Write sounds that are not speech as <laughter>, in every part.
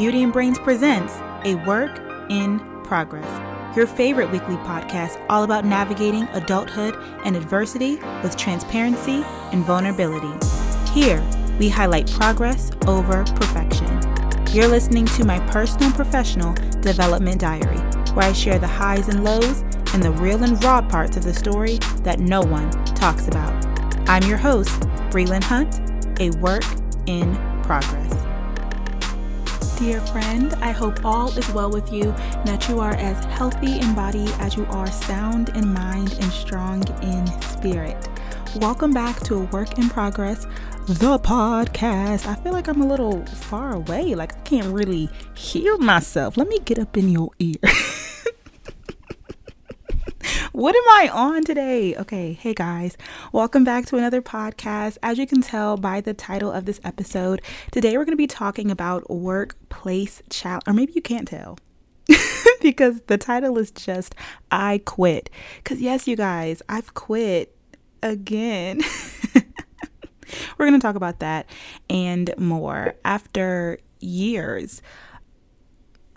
Beauty and Brains presents A Work in Progress, your favorite weekly podcast all about navigating adulthood and adversity with transparency and vulnerability. Here, we highlight progress over perfection. You're listening to my personal professional development diary, where I share the highs and lows and the real and raw parts of the story that no one talks about. I'm your host, Brelynn Hunt, a work in progress. Dear friend, I hope all is well with you and that you are as healthy in body as you are sound in mind and strong in spirit. Welcome back to a work in progress, the podcast. I feel like I'm a little far away, like I can't really hear myself. Let me get up in your ear. <laughs> What am I on today? Okay, hey guys, welcome back to another podcast. As you can tell by the title of this episode, today we're going to be talking about workplace challenge, or maybe you can't tell. <laughs> because the title is just I quit. Because, yes, you guys, I've quit again. <laughs> we're going to talk about that and more after years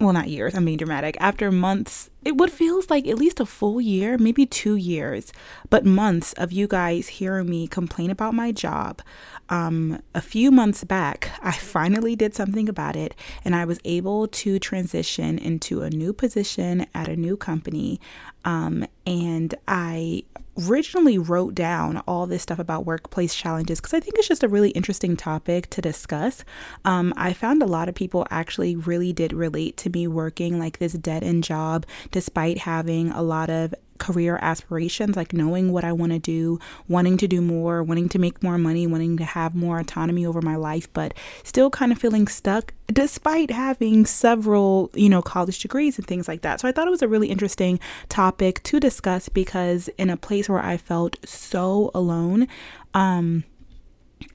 well, not years, I'm being dramatic, after months, it would feels like at least a full year, maybe two years, but months of you guys hearing me complain about my job. Um, a few months back, I finally did something about it and I was able to transition into a new position at a new company. Um, and I originally wrote down all this stuff about workplace challenges because I think it's just a really interesting topic to discuss. Um, I found a lot of people actually really did relate to me working like this dead end job despite having a lot of career aspirations, like knowing what I want to do, wanting to do more, wanting to make more money, wanting to have more autonomy over my life, but still kind of feeling stuck despite having several, you know, college degrees and things like that. So I thought it was a really interesting topic to discuss because in a place where I felt so alone, um,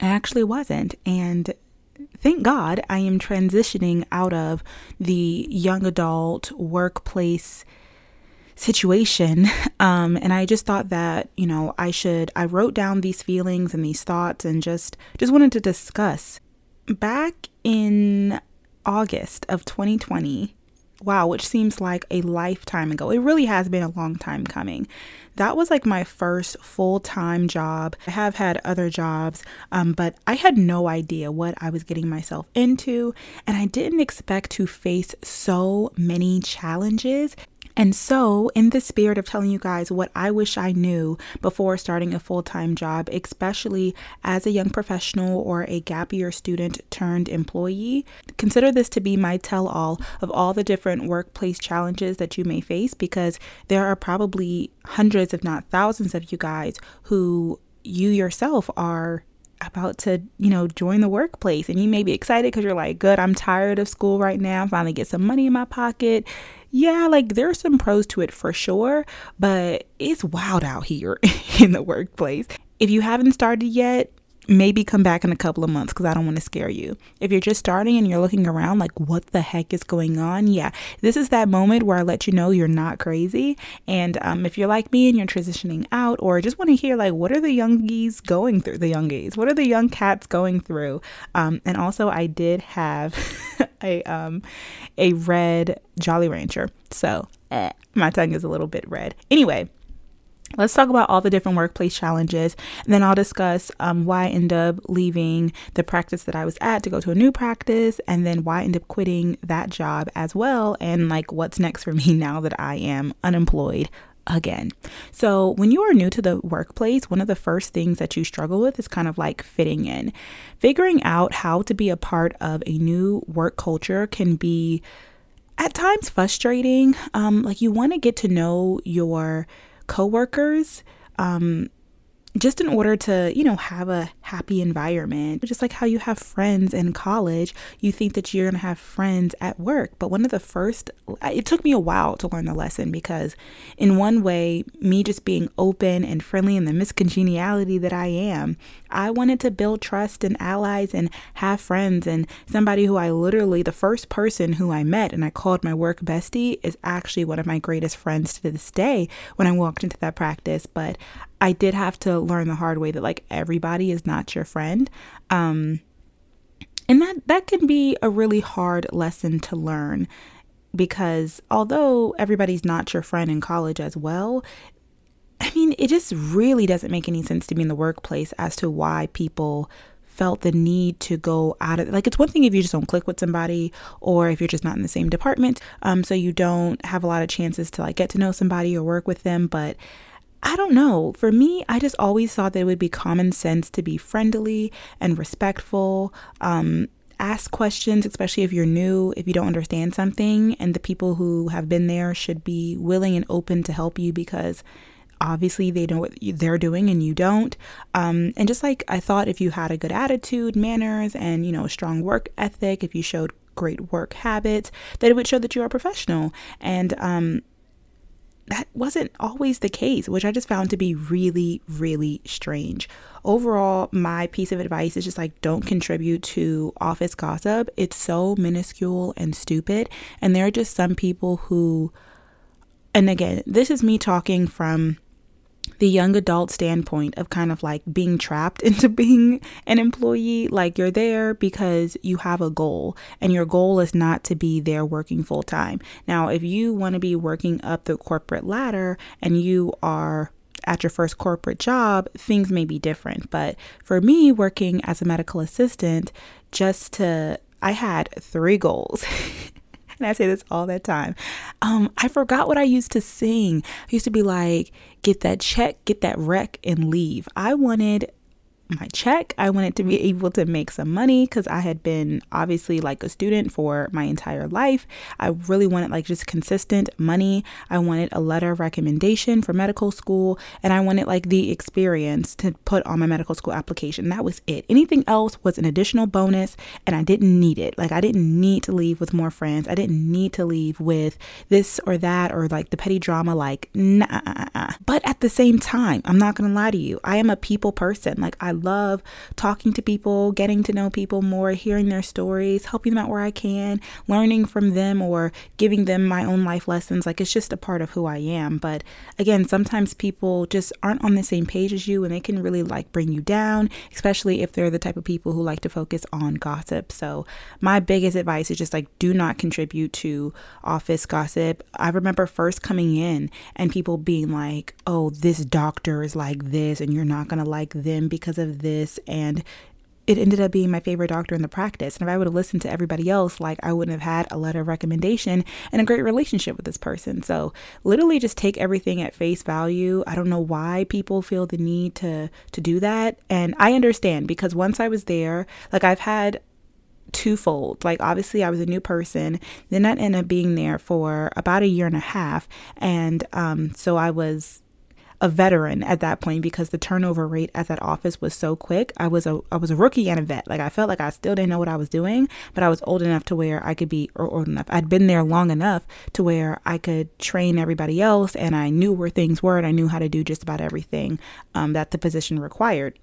I actually wasn't. And thank God I am transitioning out of the young adult workplace situation. <laughs> Um, and I just thought that, you know, I should, I wrote down these feelings and these thoughts and just, just wanted to discuss. Back in August of 2020, wow, which seems like a lifetime ago. It really has been a long time coming. That was like my first full time job. I have had other jobs, um, but I had no idea what I was getting myself into, and I didn't expect to face so many challenges and so, in the spirit of telling you guys what I wish I knew before starting a full time job, especially as a young professional or a gap year student turned employee, consider this to be my tell all of all the different workplace challenges that you may face because there are probably hundreds, if not thousands, of you guys who you yourself are about to, you know, join the workplace and you may be excited because you're like, good, I'm tired of school right now. Finally get some money in my pocket. Yeah, like there's some pros to it for sure, but it's wild out here <laughs> in the workplace. If you haven't started yet, maybe come back in a couple of months because I don't want to scare you. If you're just starting and you're looking around like, what the heck is going on? Yeah, this is that moment where I let you know you're not crazy. And um, if you're like me and you're transitioning out or just want to hear, like, what are the youngies going through? The youngies, what are the young cats going through? Um, and also, I did have <laughs> a um, a red Jolly Rancher, so eh, my tongue is a little bit red. Anyway. Let's talk about all the different workplace challenges, and then I'll discuss um, why I end up leaving the practice that I was at to go to a new practice, and then why I end up quitting that job as well, and like what's next for <laughs> me now that I am unemployed again. So, when you are new to the workplace, one of the first things that you struggle with is kind of like fitting in. Figuring out how to be a part of a new work culture can be at times frustrating. Um, like, you want to get to know your coworkers um, just in order to, you know, have a happy environment. Just like how you have friends in college, you think that you're going to have friends at work. But one of the first, it took me a while to learn the lesson because, in one way, me just being open and friendly and the miscongeniality that I am, I wanted to build trust and allies and have friends. And somebody who I literally, the first person who I met and I called my work bestie is actually one of my greatest friends to this day when I walked into that practice. But I did have to learn the hard way that like everybody is not your friend. Um, And that that can be a really hard lesson to learn because although everybody's not your friend in college as well, I mean, it just really doesn't make any sense to me in the workplace as to why people felt the need to go out of like it's one thing if you just don't click with somebody or if you're just not in the same department um so you don't have a lot of chances to like get to know somebody or work with them but I don't know. For me, I just always thought that it would be common sense to be friendly and respectful. Um, ask questions, especially if you're new, if you don't understand something, and the people who have been there should be willing and open to help you because obviously they know what they're doing and you don't. Um, and just like i thought if you had a good attitude manners and you know a strong work ethic if you showed great work habits that it would show that you are a professional. And um, that wasn't always the case which i just found to be really really strange. Overall my piece of advice is just like don't contribute to office gossip. It's so minuscule and stupid. And there are just some people who and again this is me talking from the young adult standpoint of kind of like being trapped <laughs> into being an employee. Like you're there because you have a goal, and your goal is not to be there working full time. Now, if you want to be working up the corporate ladder and you are at your first corporate job, things may be different. But for me, working as a medical assistant, just to, I had three goals. <laughs> and I say this all that time. Um, I forgot what I used to sing. I used to be like, get that check, get that wreck, and leave. I wanted my check. I wanted to be able to make some money because I had been obviously like a student for my entire life. I really wanted like just consistent money. I wanted a letter of recommendation for medical school and I wanted like the experience to put on my medical school application. That was it. Anything else was an additional bonus and I didn't need it. Like I didn't need to leave with more friends. I didn't need to leave with this or that or like the petty drama like nah. But at the same time, I'm not going to lie to you. I am a people person. Like I love talking to people, getting to know people more, hearing their stories, helping them out where I can, learning from them, or giving them my own life lessons. Like it's just a part of who I am. But again, sometimes people just aren't on the same page as you and they can really like bring you down, especially if they're the type of people who like to focus on gossip. So, my biggest advice is just like do not contribute to office gossip. I remember first coming in and people being like, oh, this doctor is like this, and you're not going to like them because of of this and it ended up being my favorite doctor in the practice. And if I would have listened to everybody else, like I wouldn't have had a letter of recommendation and a great relationship with this person. So literally just take everything at face value. I don't know why people feel the need to to do that. And I understand because once I was there, like I've had twofold. Like, obviously, I was a new person. Then I ended up being there for about a year and a half. And um, so I was a veteran at that point because the turnover rate at that office was so quick. I was a I was a rookie and a vet. Like I felt like I still didn't know what I was doing, but I was old enough to where I could be or old enough. I'd been there long enough to where I could train everybody else and I knew where things were and I knew how to do just about everything um, that the position required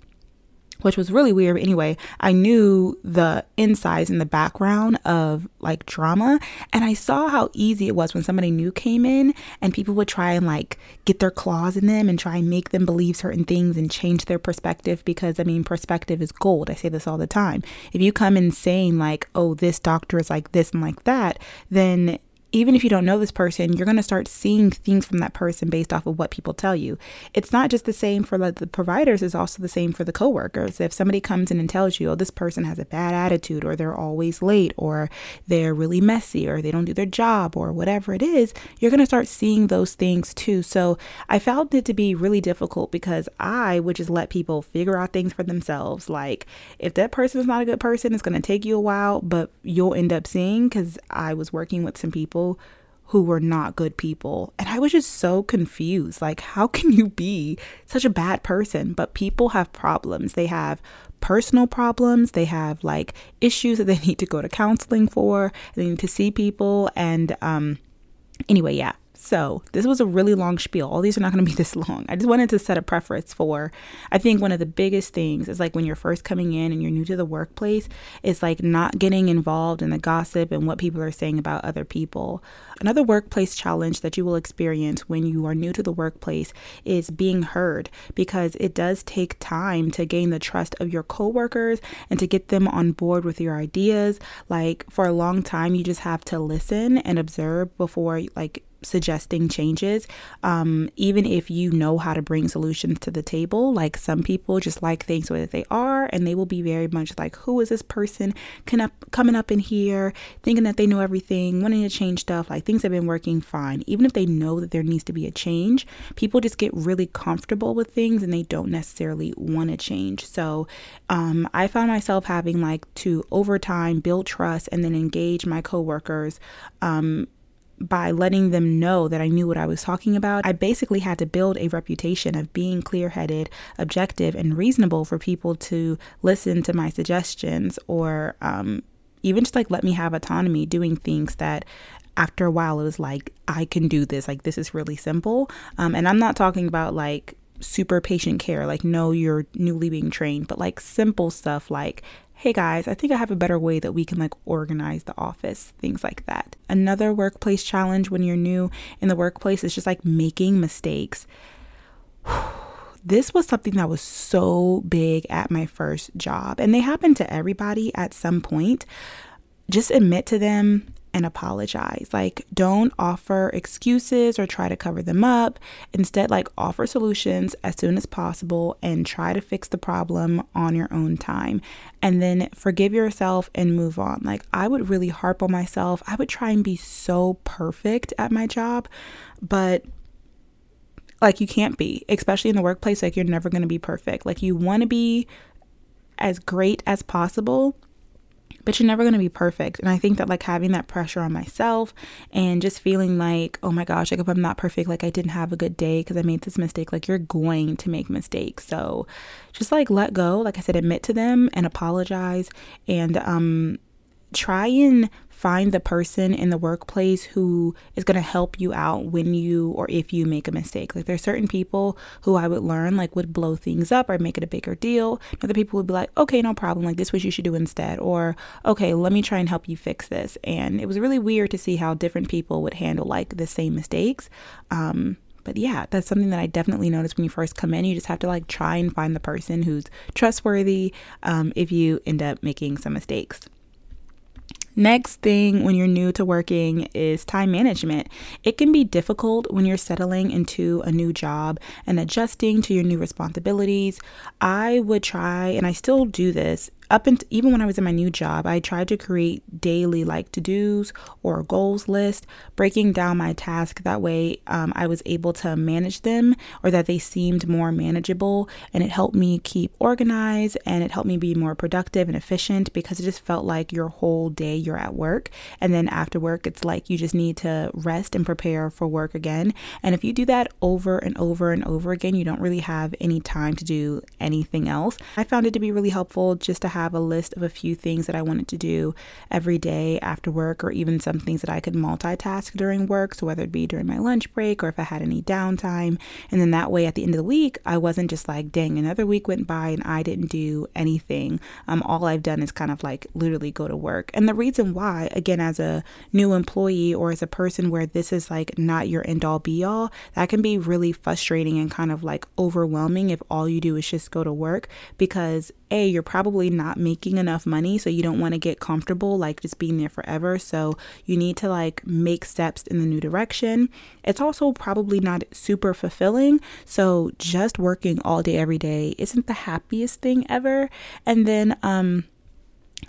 which was really weird. But anyway, I knew the insides and the background of like drama, and I saw how easy it was when somebody new came in and people would try and like get their claws in them and try and make them believe certain things and change their perspective because I mean, perspective is gold. I say this all the time. If you come in saying like, oh, this doctor is like this and like that, then even if you don't know this person, you're going to start seeing things from that person based off of what people tell you. It's not just the same for like the providers, it's also the same for the coworkers. If somebody comes in and tells you, oh, this person has a bad attitude, or they're always late, or they're really messy, or they don't do their job, or whatever it is, you're going to start seeing those things too. So I found it to be really difficult because I would just let people figure out things for themselves. Like, if that person is not a good person, it's going to take you a while, but you'll end up seeing because I was working with some people who were not good people. And I was just so confused. Like, how can you be such a bad person? But people have problems. They have personal problems, they have like issues that they <laughs> need to go to counseling for, they need to see people. And um, anyway, yeah. So, this was a really long spiel. All these are not going to be this long. I just wanted to set a preference for I think one of the biggest things is like when you're first coming in and you're new to the workplace, it's like not getting involved in the gossip and what people are saying about other people. Another workplace challenge that you will experience when you are new to the workplace is being heard because it does take time to gain the trust of your coworkers and to get them on board with your ideas. Like for a long time, you just have to listen and observe before like suggesting changes, um, even if you know how to bring solutions to the table. Like some people just like things the way that they are, and they will be very much like, who is this person up, coming up in here, thinking that they know everything, wanting to change stuff? Like things have been working fine. Even if they know that there needs to be a change, people just get really comfortable with things and they don't necessarily want to change. So um, I found myself having like to over time build trust and then engage my coworkers um, by letting them know that I knew what I was talking about, I basically had to build a reputation of being clear headed, objective, and reasonable for people to listen to my suggestions or um, even just like let me have autonomy doing things that after a while it was like, I can do this. Like, this is really simple. Um, and I'm not talking about like super patient care, like, no, you're newly being trained, but like simple stuff like, hey guys, I think I have a better way that we can like organize the office, things like that. Another workplace challenge when you're new in the workplace is just like making mistakes. <sighs> this was something that was so big at my first job, and they happen to everybody at some point. Just admit to them and apologize. Like, don't offer excuses or try to cover them up. Instead, like, offer solutions as soon as possible and try to fix the problem on your own time. And then forgive yourself and move on. Like, I would really harp on myself. I would try and be so perfect at my job, but like, you can't be, especially in the workplace. Like, you're never going to be perfect. Like, you want to be as great as possible but you're never going to be perfect. And I think that like having that pressure on myself and just feeling like, oh my gosh, like if I'm not perfect, like I didn't have a good day because I made this mistake, like you're going to make mistakes. So just like let go, like I said, admit to them and apologize and um try and find the person in the workplace who is going to help you out when you or if you make a mistake. Like there's certain people who I would learn like would blow things up or make it a bigger deal. Other people would be like, "Okay, no problem. Like this is what you should do instead." Or, "Okay, let me try and help you fix this." And it was really weird to see how different people would handle like the same mistakes. Um but yeah, that's something that I definitely noticed when you first come in. You just have to like try and find the person who's trustworthy um, if you end up making some mistakes. Next thing when you're new to working is time management. It can be difficult when you're settling into a new job and adjusting to your new responsibilities. I would try, and I still do this, up and even when I was in my new job, I tried to create daily like to dos or goals list, breaking down my task. That way, um, I was able to manage them or that they seemed more manageable, and it helped me keep organized and it helped me be more productive and efficient because it just felt like your whole day you're at work, and then after work, it's like you just need to rest and prepare for work again. And if you do that over and over and over again, you don't really have any time to do anything else. I found it to be really helpful just to have a list of a few things that I wanted to do every day after work, or even some things that I could multitask during work. So, whether it be during my lunch break or if I had any downtime. And then that way, at the end of the week, I wasn't just like, dang, another week went by and I didn't do anything. Um, all I've done is kind of like literally go to work. And the reason why, again, as a new employee or as a person where this is like not your end all be all, that can be really frustrating and kind of like overwhelming if all you do is just go to work because A, you're probably not not making enough money, so you don't want to get comfortable like just being there forever. So you need to like make steps in the new direction. It's also probably not super fulfilling. So just working all day every day isn't the happiest thing ever. And then um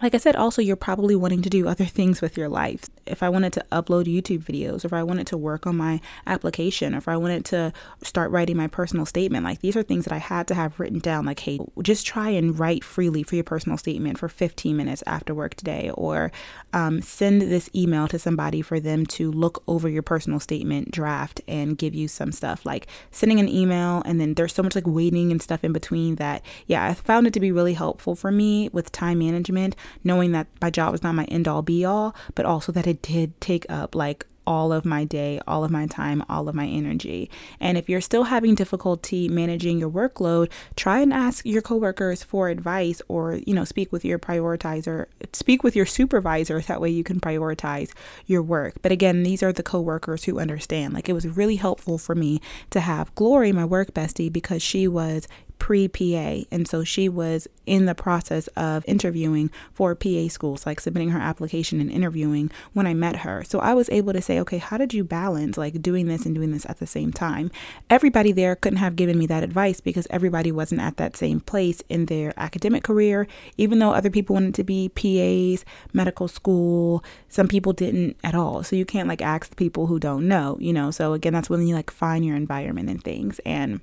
like I said, also, you're probably wanting to do other things with your life. If I wanted to upload YouTube videos, if I wanted to work on my application, if I wanted to start writing my personal statement, like these are things that I had to have written down. Like, hey, just try and write freely for your personal statement for 15 minutes after work today, or um, send this email to somebody for them to look over your personal statement draft and give you some stuff. Like sending an email, and then there's so much like waiting and stuff in between that, yeah, I found it to be really helpful for me with time management knowing that my job was not my end all be all, but also that it did take up like all of my day, all of my time, all of my energy. And if you're still having difficulty managing your workload, try and ask your coworkers for advice or, you know, speak with your prioritizer, speak with your supervisor. That way you can prioritize your work. But again, these are the coworkers who understand. Like it was really helpful for me to have Glory, my work bestie, because she was pre PA. And so she was in the process of interviewing for PA schools, like submitting her application and interviewing when I met her. So I was able to say, okay, how did you balance like doing this and doing this at the same time? Everybody there couldn't have given me that advice because everybody wasn't at that same place in their academic career, even though other people wanted to be PAs, medical school, some people didn't at all. So you can't like ask people who don't know, you know. So again, that's when you like find your environment and things. And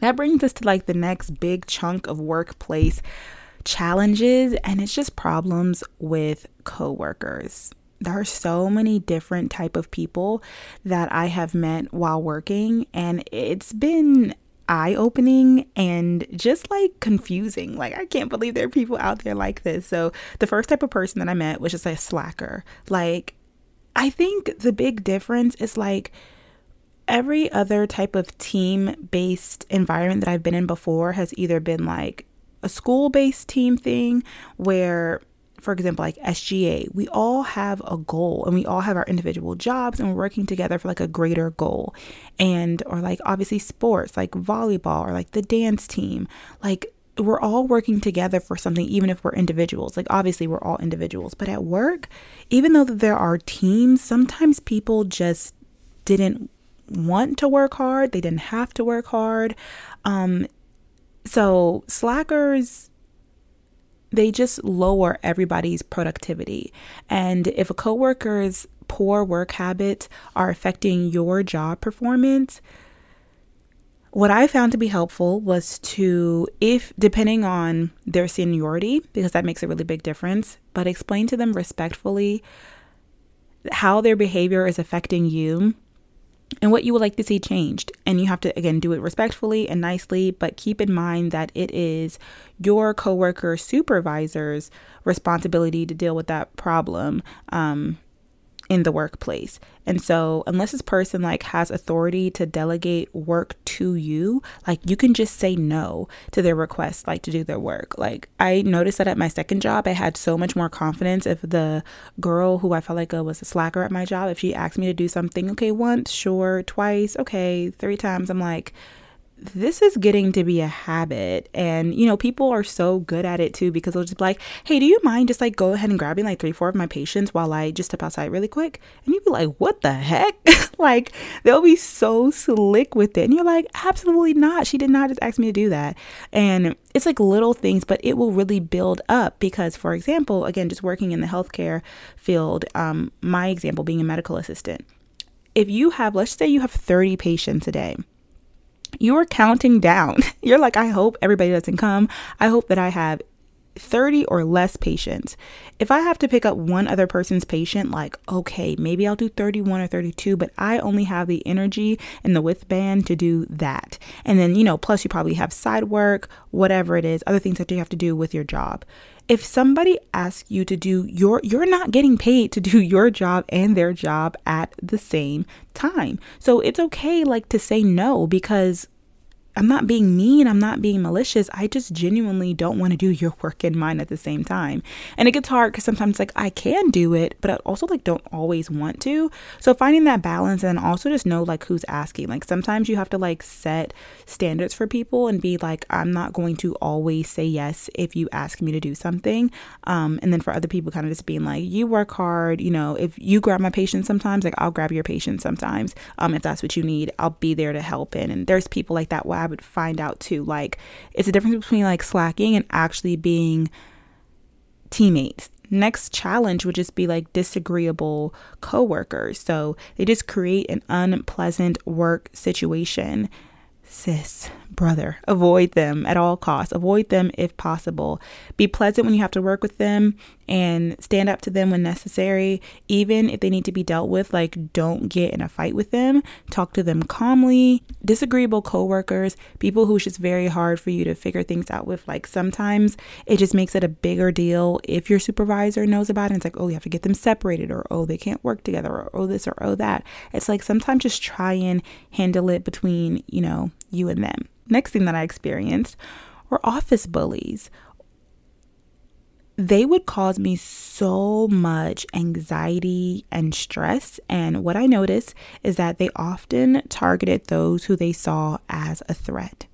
that brings us to like the next big chunk of workplace challenges, and it's just problems with coworkers. There are so many different type of people that I have met while working, and it's been eye opening and just like confusing. Like, I can't believe there are people out there like this. So, the first type of person that I met was just a slacker. Like, I think the big difference is like, every other type of team based environment that I've been in before has either been like a school based team thing where for example, like SGA, we all have a goal and we all have our individual jobs and we're working together for like a greater goal. And, or like obviously sports, like volleyball or like the dance team, like we're all working together for something, even if we're individuals. Like obviously we're all individuals, but at work, even though there are teams, sometimes people just didn't want to work hard, they didn't have to work hard. Um, so slackers they just lower everybody's productivity. And if a coworker's poor work habits are affecting your job performance, what I found to be helpful was to, if depending on their seniority, because that makes a really big difference, but explain to them respectfully how their behavior is affecting you and what you would like to see changed. And you have to, again, do it respectfully and nicely, but keep in mind that it is your coworker supervisor's responsibility to deal with that problem. Um, in the workplace. And so, unless this person like has authority to delegate work to you, like you can just say no to their request like to do their work. Like I noticed that at my second job, I had so much more confidence if the girl who I felt like uh, was a slacker at my job, if she asked me to do something, okay, once, sure, twice, okay, three times, I'm like, this is getting to be a habit and you know people are so good at it too because they'll just be like hey do you mind just like go ahead and grabbing like three four of my patients while i just step outside really quick? And you'd be like what the heck? <laughs> Like they'll be so slick with it and you're like absolutely not. She did not just ask me to do that. And it's like little things but it will really build up because for example again just working in the healthcare field um, my example being a medical assistant if you have let's say you have 30 patients a day you're counting down. <laughs> You're like, I hope everybody doesn't come. I hope that I have 30 or less patients. If I have to pick up one other person's patient, like, okay, maybe I'll do 31 or 32, but I only have the energy and the width band to do that. And then, you know, plus you probably have side work, whatever it is, other things that you have to do with your job if somebody asks you to do your you're not getting paid to do your job and their job at the same time. So it's okay like to say no because I'm not being mean, I'm not being malicious. I just genuinely don't want to do your work and mine at the same time. And it gets hard because sometimes like I can do it, but I also like don't always want to. So finding that balance and also just know like who's asking. Like sometimes you have to like set standards for people and be like, I'm not going to always say yes if you ask me to do something. Um, and then for other people, kind of just being like, you work hard, you know, if you grab my patience sometimes, like I'll grab your patience sometimes. Um, if that's what you need, I'll be there to help. In. And there's people like that where would find out too. Like, it's a difference between like slacking and actually being teammates. Next challenge would just be like disagreeable coworkers. So they just create an unpleasant work situation. Sis, brother, avoid them at all costs. Avoid them if possible. Be pleasant when you have to work with them and stand up to them when necessary, even if they need to be dealt with. Like, don't get in a fight with them. Talk to them calmly. Disagreeable coworkers, people who's just very hard for you to figure things out with. Like, sometimes it just makes it a bigger deal if your supervisor knows about it. It's like, oh, you have to get them separated, or oh, they can't work together, or oh, this, or oh, that. It's like sometimes just try and handle it between, you know, you and them. Next thing that I experienced were office bullies. They would cause me so much anxiety and stress. And what I noticed is that they often targeted those who they saw as a threat.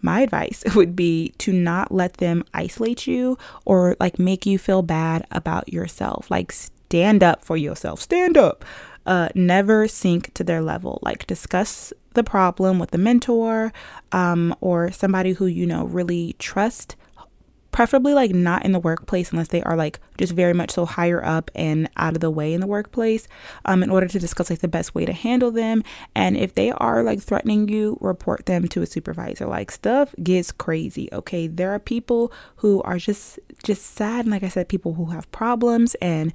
My advice <laughs> would be to not let them isolate you or like make you feel bad about yourself. Like, stand up for yourself. Stand up. Uh, never sink to their level. Like, discuss the problem with a mentor um, or somebody who you know really trust preferably like not in the workplace unless they are like just very much so higher up and out of the way in the workplace um, in order to discuss like the best way to handle them. And if they are like threatening you report them to a supervisor. Like stuff gets crazy okay? There are people who are just just sad and like i said people who have problems and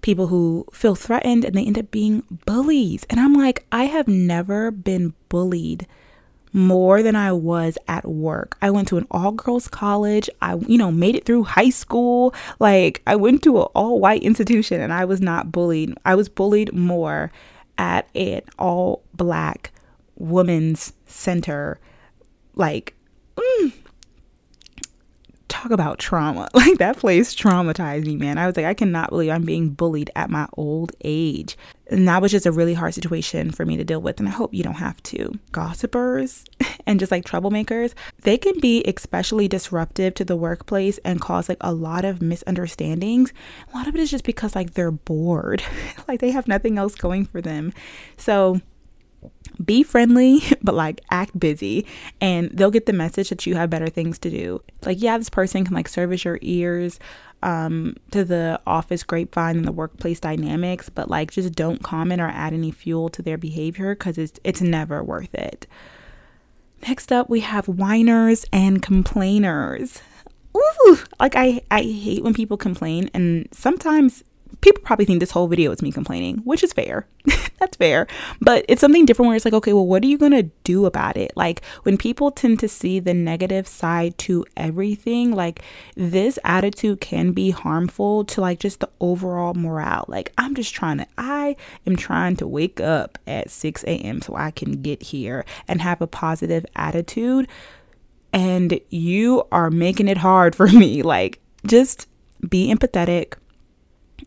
people who feel threatened and they end up being bullies. And I'm like, I have never been bullied more than I was at work. I went to an all girls college. I, you know, made it through high school. Like, I went to an all white institution and I was not bullied. I was bullied more at an all black women's center. Like, mm, talk about trauma. <laughs> Like that place traumatized me, man. I was like, I cannot believe I'm being bullied at my old age. And that was just a really hard situation for me to deal with. And I hope you don't have to. Gossipers <laughs> and just like troublemakers, they can be especially disruptive to the workplace and cause like a lot of misunderstandings. A lot of it is just because like they're bored, <laughs> like they have nothing else going for them. So, be friendly, <laughs> but like act busy, and they'll get the message that you have better things to do. Like, yeah, this person can like service your ears um, to the office grapevine and the workplace dynamics, but like just don't comment or add any fuel to their behavior because it's it's never worth it. Next up, we have whiners and complainers. Ooh, like I I hate when people complain, and sometimes people probably think this whole video is me complaining, which is fair. <laughs> That's fair. But it's something different where it's like, okay, well, what are you going to do about it? Like, when people tend to see the negative side to everything, like, this attitude can be harmful to, like, just the overall morale. Like, I'm just trying to, I am trying to wake up at 6 a.m. so I can get here and have a positive attitude. And you are making it hard <laughs> for me. Like, just be empathetic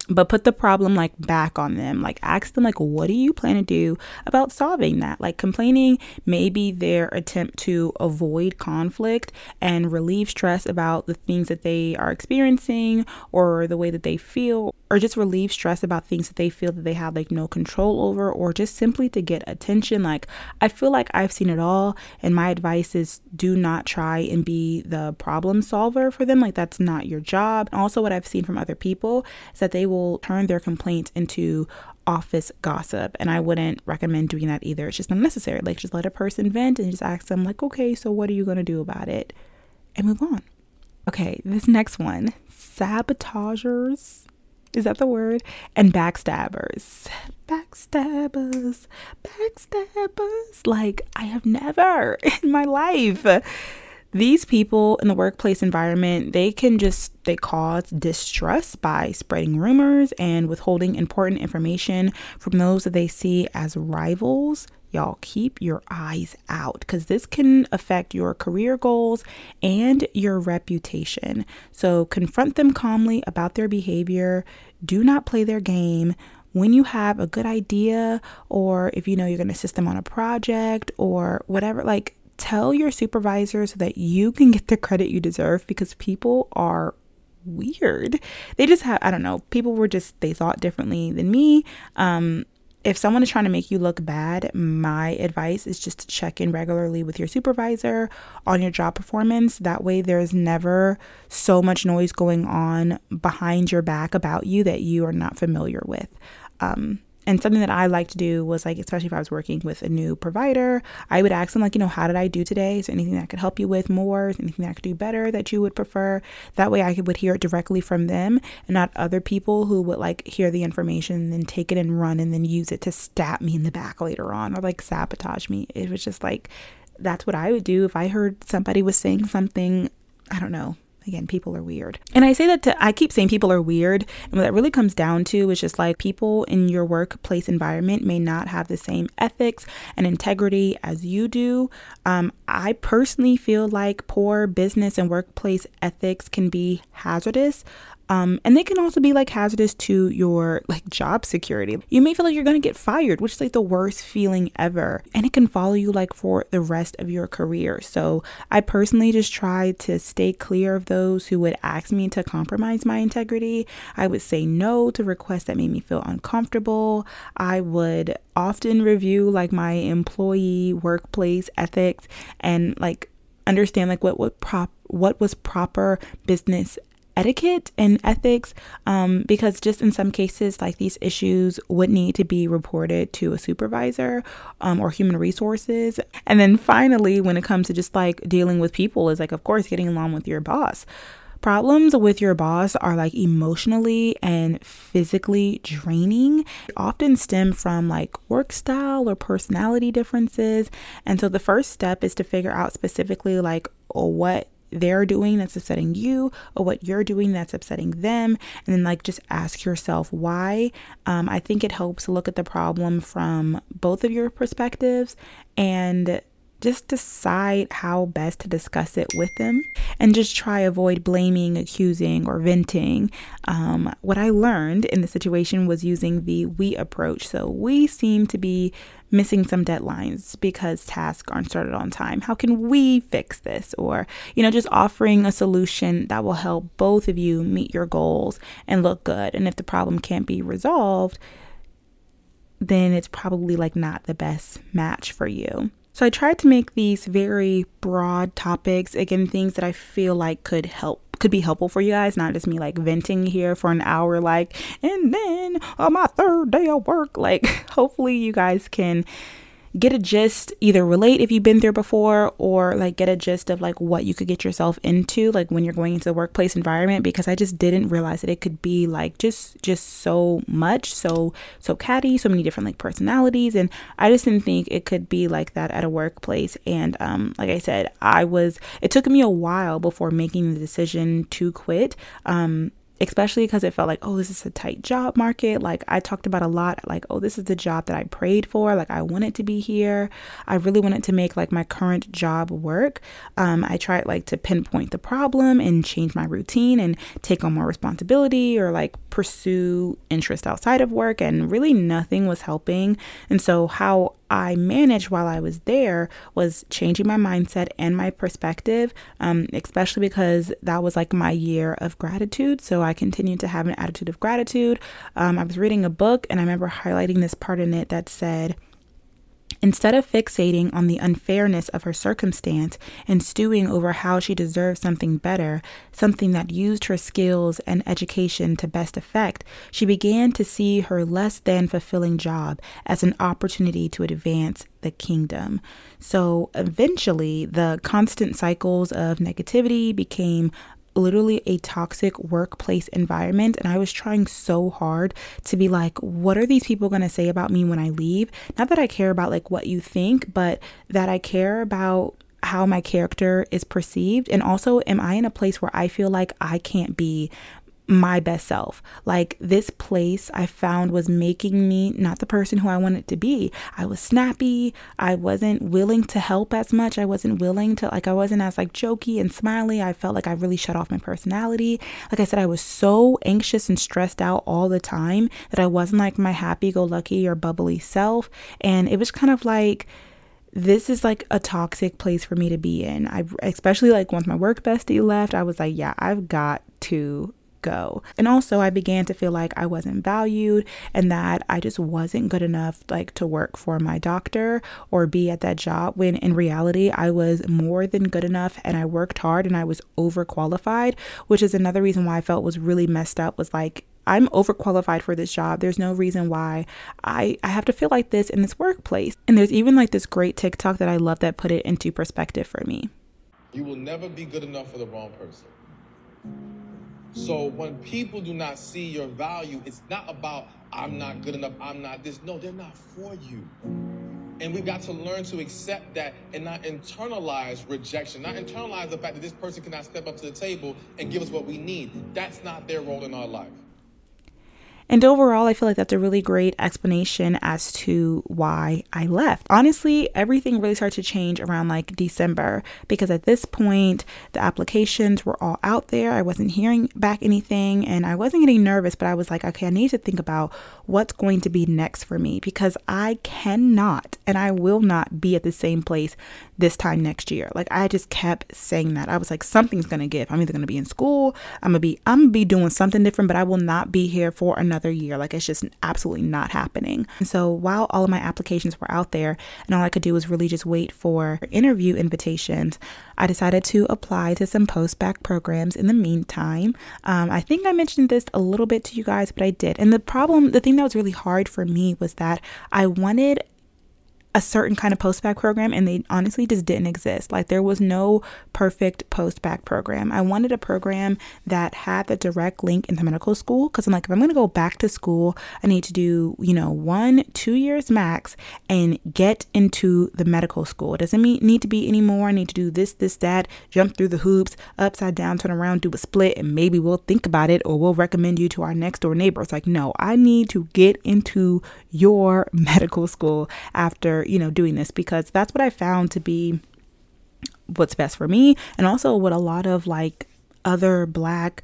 but put the problem like back on them. Like ask them like what do you plan to do about solving that? Like complaining may be their attempt to avoid conflict and relieve stress about the things that they are experiencing or the way that they feel or just relieve stress about things that they feel that they have like no control over or just simply to get attention. Like i feel like i've seen it all and my advice is do not try and be the problem solver for them. Like that's not your job. And also what i've seen from other people is that they will turn their complaints into office gossip. And i wouldn't recommend doing that either. It's just unnecessary like just let a person vent and just ask them like okay so what are you going to do about it? And move on. Okay this next one. Sabotagers is that the word? And backstabbers. Backstabbers. Backstabbers. Like, I have never <laughs> in my life. These people in the workplace environment, they can just they cause distrust by spreading rumors and withholding important information from those that they see as rivals Y'all keep your eyes out because this can affect your career goals and your reputation. So confront them calmly about their behavior. Do not play their game. When you have a good idea, or if you know you're going to assist them on a project or whatever, like tell your supervisor so that you can get the credit you deserve because people are weird. They just have, I don't know, people were just, they thought differently than me. Um, if someone is trying to make you look bad, my advice is just to check in regularly with your supervisor on your job performance. That way, there's never so much noise going on behind your back about you that you are not familiar with. Um, and something that I like to do was like, especially if I was working with a new provider, I would ask them, like, you know, how did I do today? Is there anything that I could help you with more? Is anything that I could do better that you would prefer? That way I would hear it directly from them and not other people who would like hear the information and then take it and run and then use it to stab me in the back later on or like sabotage me. It was just like, that's what I would do if I heard somebody was saying something, I don't know, Again, people are weird. And I say that to, I keep saying people are weird. And what that really comes down to is just like people in your workplace environment may not have the same ethics and integrity as you do. Um, I personally feel like poor business and workplace ethics can be hazardous. Um, and they can also be like hazardous to your like job security. You may feel like you're gonna get fired, which is like the worst feeling ever. And it can follow you like for the rest of your career. So I personally just try to stay clear of those who would ask me to compromise my integrity. I would say no to requests that made me feel uncomfortable. I would often review like my employee workplace ethics and like understand like what what prop what was proper business etiquette and ethics um, because just in some cases like these issues would need to be reported to a supervisor um, or human resources. And then finally when it comes to just like dealing with people is like of course getting along with your boss. Problems with your boss are like emotionally and physically draining, often stem from like work style or personality differences. And so the first step is to figure out specifically like what they're doing that's upsetting you or what you're doing that's upsetting them. And then like just ask yourself why. Um, i think it helps to look at the problem from both of your perspectives and just decide how best to discuss it with them and just try avoid blaming accusing or venting um, what i learned in the situation was using the we approach so we seem to be missing some deadlines because tasks aren't started on time. How can we fix this? Or, you know, just offering a solution that will help both of you meet your goals and look good. And if the problem can't be resolved, then it's probably like not the best match for you. So I tried to make these very broad topics, again, things that I feel like could help could be helpful for you guys, not just me like venting here for an hour, like, and then on my third day of work. Like, <laughs> hopefully, you guys can get a gist, either relate if you've been there before or like get a gist of like what you could get yourself into like when you're going into the workplace environment because I just didn't realize that it could be like just just so much, so so catty, so many different like personalities and I just didn't think it could be like that at a workplace and um like I said, I was it took me a while before making the decision to quit. Um especially because it felt like, oh, this is a tight job market. Like I talked about a lot, like, oh, this is the job that I prayed for. Like I wanted to be here. I really wanted to make like my current job work. Um, I tried like to pinpoint the problem and change my routine and take on more responsibility or like pursue interest outside of work, and really nothing was helping. And so, how I managed while I was there was changing my mindset and my perspective, um, especially because that was like my year of gratitude. So I continued to have an attitude of gratitude. Um, I was reading a book and I remember highlighting this part in it that said, Instead of fixating on the unfairness of her circumstance and stewing over how she deserved something better, something that used her skills and education to best effect, she began to see her less than fulfilling job as an opportunity to advance the kingdom. So eventually, the constant cycles of negativity became literally a toxic workplace environment. And I was trying so hard to be like, what are these people going to say about me when I leave? Not that I care about like what you think, but that I care about how my character is perceived. And also, am I in a place where I feel like I can't be my best self. Like this place I found was making me not the person who I wanted to be. I was snappy. I wasn't willing to help as much. I wasn't willing to like I wasn't as like jokey and smiley. I felt like I really shut off my personality. Like I said I was so anxious and stressed out all the time that I wasn't like my happy go lucky or bubbly self and it was kind of like this is like a toxic place for me to be in. I especially like once my work bestie left, I was like, yeah, I've got to go. And also, I began to feel like I wasn't valued and that I just wasn't good enough like to work for my doctor or be at that job when in reality I was more than good enough and I worked hard and I was overqualified, which is another reason why I felt was really messed up was like I'm overqualified for this job. There's no reason why I, I have to feel like this in this workplace. And there's even like this great TikTok that I love that put it into perspective for me. You will never be good enough for the wrong person. So when people do not see your value, it's not about I'm not good enough, I'm not this. No, they're not for you. And we've got to learn to accept that and not internalize rejection, not internalize the fact that this person cannot step up to the table and give us what we need. That's not their role in our life. And overall, I feel like that's a really great explanation as to why I left. Honestly, everything really started to change around like December because at this point, the applications were all out there. I wasn't hearing back anything and I wasn't getting nervous, but I was like, okay, I need to think about what's going to be next for me because I cannot and I will not be at the same place this time next year. Like I just kept saying that. I was like, something's gonna give. I'm either gonna be in school, I'm gonna be I'm gonna be doing something different, but I will not be here for another year. Like it's just absolutely not happening. And so while all of my applications were out there and all I could do was really just wait for interview invitations, I decided to apply to some post bac programs in the meantime. Um, I think I mentioned this a little bit to you guys, but I did. And the problem, the thing that was really hard for me was that I wanted a certain kind of post bac program and they honestly just didn't exist. Like there was no perfect post bac program. I wanted a program that had the direct link into medical school because I'm like, if I'm going to go back to school, I need to do, you know, one, two years max and get into the medical school. It doesn't mean, need to be anymore. I need to do this, this, that, jump through the hoops, upside down, turn around, do a split, and maybe we'll think about it or we'll recommend you to our next door neighbor. It's like, no, I need to get into your <laughs> medical school after you know, doing this because that's what I found to be what's best for me and also what a lot of like other black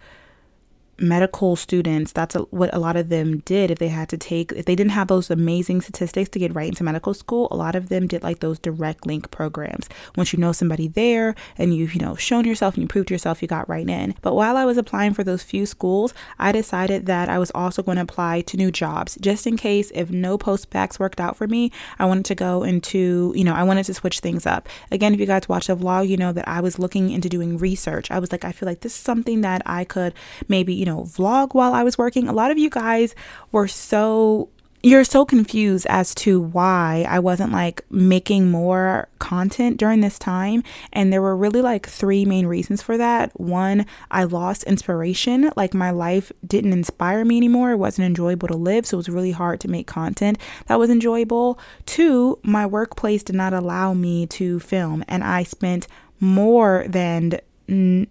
medical students that's a, what a lot of them did if they had to take if they didn't have those amazing statistics to get right into medical school a lot of them did like those direct link programs. Once you know somebody there and you've you know shown yourself and you proved yourself you got right in. But while i was applying for those few schools i decided that i was also going to apply to new jobs. Just in case if no post bacs worked out for me i wanted to go into you know i wanted to switch things up. Again if you guys watch the vlog you know that i was looking into doing research. I was like i feel like this is something that i could maybe you know know, vlog while I was working. A lot of you guys were so you're so confused as to why I wasn't like making more content during this time. And there were really like three main reasons for that. One, I lost inspiration. Like my life didn't inspire me anymore. It wasn't enjoyable to live. So it was really hard to make content that was enjoyable. Two, my workplace did not allow me to film. And I spent more than. N-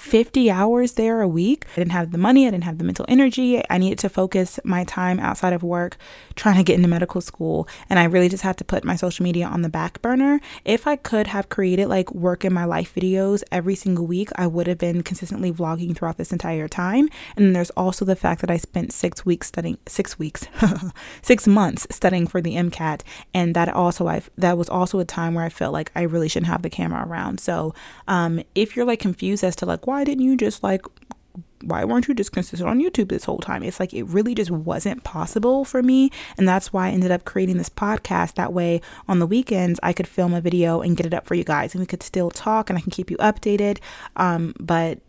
50 hours there a week. I didn't have the money, I didn't have the mental energy. I needed to focus my time outside of work trying to get into medical school. And I really just had to put my social media on the back burner. If I could have created like work in my life videos every single week, I would have been consistently vlogging throughout this entire time. And there's also the fact that I spent six weeks studying, six weeks, <laughs> six months studying for the MCAT. And that also, I that was also a time where I felt like I really shouldn't have the camera around. So um, if you're like confused as to like, why didn't you just like why weren't you just consistent on YouTube this whole time? It's like it really just wasn't possible for me. And that's why I ended up creating this podcast. That way, on the weekends, I could film a video and get it up for you guys, and we could still talk and I can keep you updated. Um, but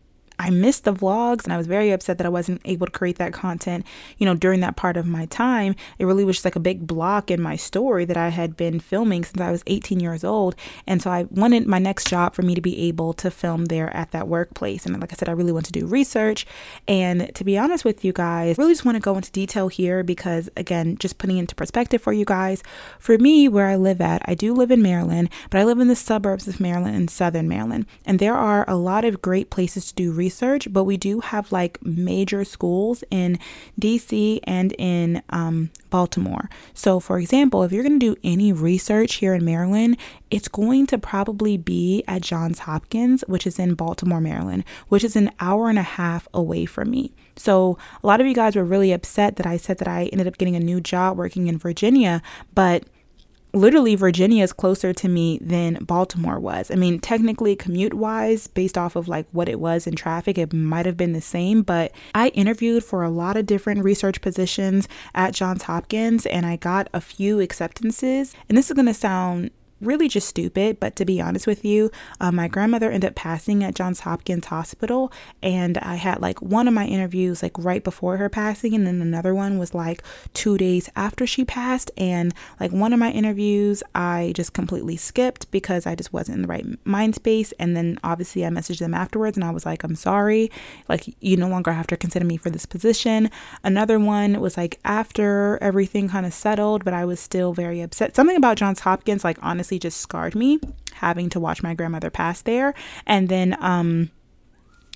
I missed the vlogs and I was very upset that I wasn't able to create that content, you know, during that part of my time. It really was just like a big block in my story that I had been filming since I was 18 years old. And so I wanted my next job for me to be able to film there at that workplace. And like I said, I really want to do research. And to be honest with you guys, really just want to go into detail here because, again, just putting into perspective for you guys, for me, where I live at, I do live in Maryland, but I live in the suburbs of Maryland and Southern Maryland. And there are a lot of great places to do research research, but we do have like major schools in DC and in um, Baltimore. So, for example, if you're going to do any research here in Maryland, it's going to probably be at Johns Hopkins, which is in Baltimore, Maryland, which is an hour and a half away from me. So, a lot of you guys were really upset that I said that I ended up getting a new job working in Virginia, but literally Virginia is closer to me than Baltimore was. I mean, technically commute wise, based off of like what it was in traffic, it might have been the same, but I interviewed for a lot of different research positions at Johns Hopkins and I got a few acceptances. And this is going to sound really just stupid. But to be honest with you, uh, my grandmother ended up passing at Johns Hopkins Hospital, and I had like one of my interviews like right before her passing, and then another one was like two days after she passed. And like one of my interviews, I just completely skipped because I just wasn't in the right mind space. And then obviously I messaged them afterwards, and I was like, I'm sorry, like you no longer have to consider me for this position. Another one was like after everything kind of settled, but I was still very upset. Something about Johns Hopkins, like honestly, just scarred me having to watch my grandmother pass there. And then, um,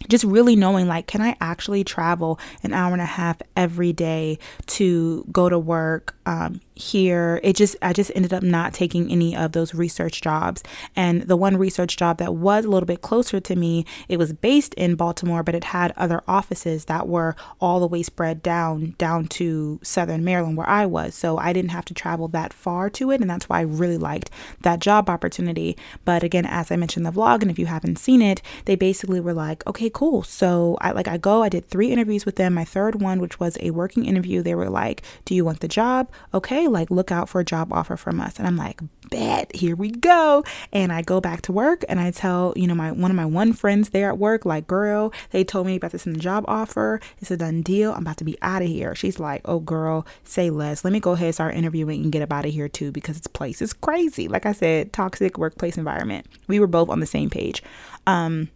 just really knowing like can i actually travel an hour and a half every day to go to work um, here it just i just ended up not taking any of those research jobs. And the one research job that was a little bit closer to me it was based in baltimore but it had other offices that were all the way spread down down to southern maryland where i was. So i didn't have to travel that far to it and that's why i really liked that job opportunity. But again as i mentioned in the vlog and if you haven't seen it they basically were like okay cool. So i like i go i did three interviews with them. My third one which was a working interview they were like do you want the job okay, like look out for a job offer from us. And I'm like, bet, here we go. And I go back to work and I tell, you know, my one of my one friends there at work, like, girl, they told me about this in the job offer. It's a done deal. I'm about to be out of here. She's like, oh girl, say less. Let me go ahead and start interviewing and get up out of here too because this place is crazy. Like I said, toxic workplace environment. We were both on the same page. Um,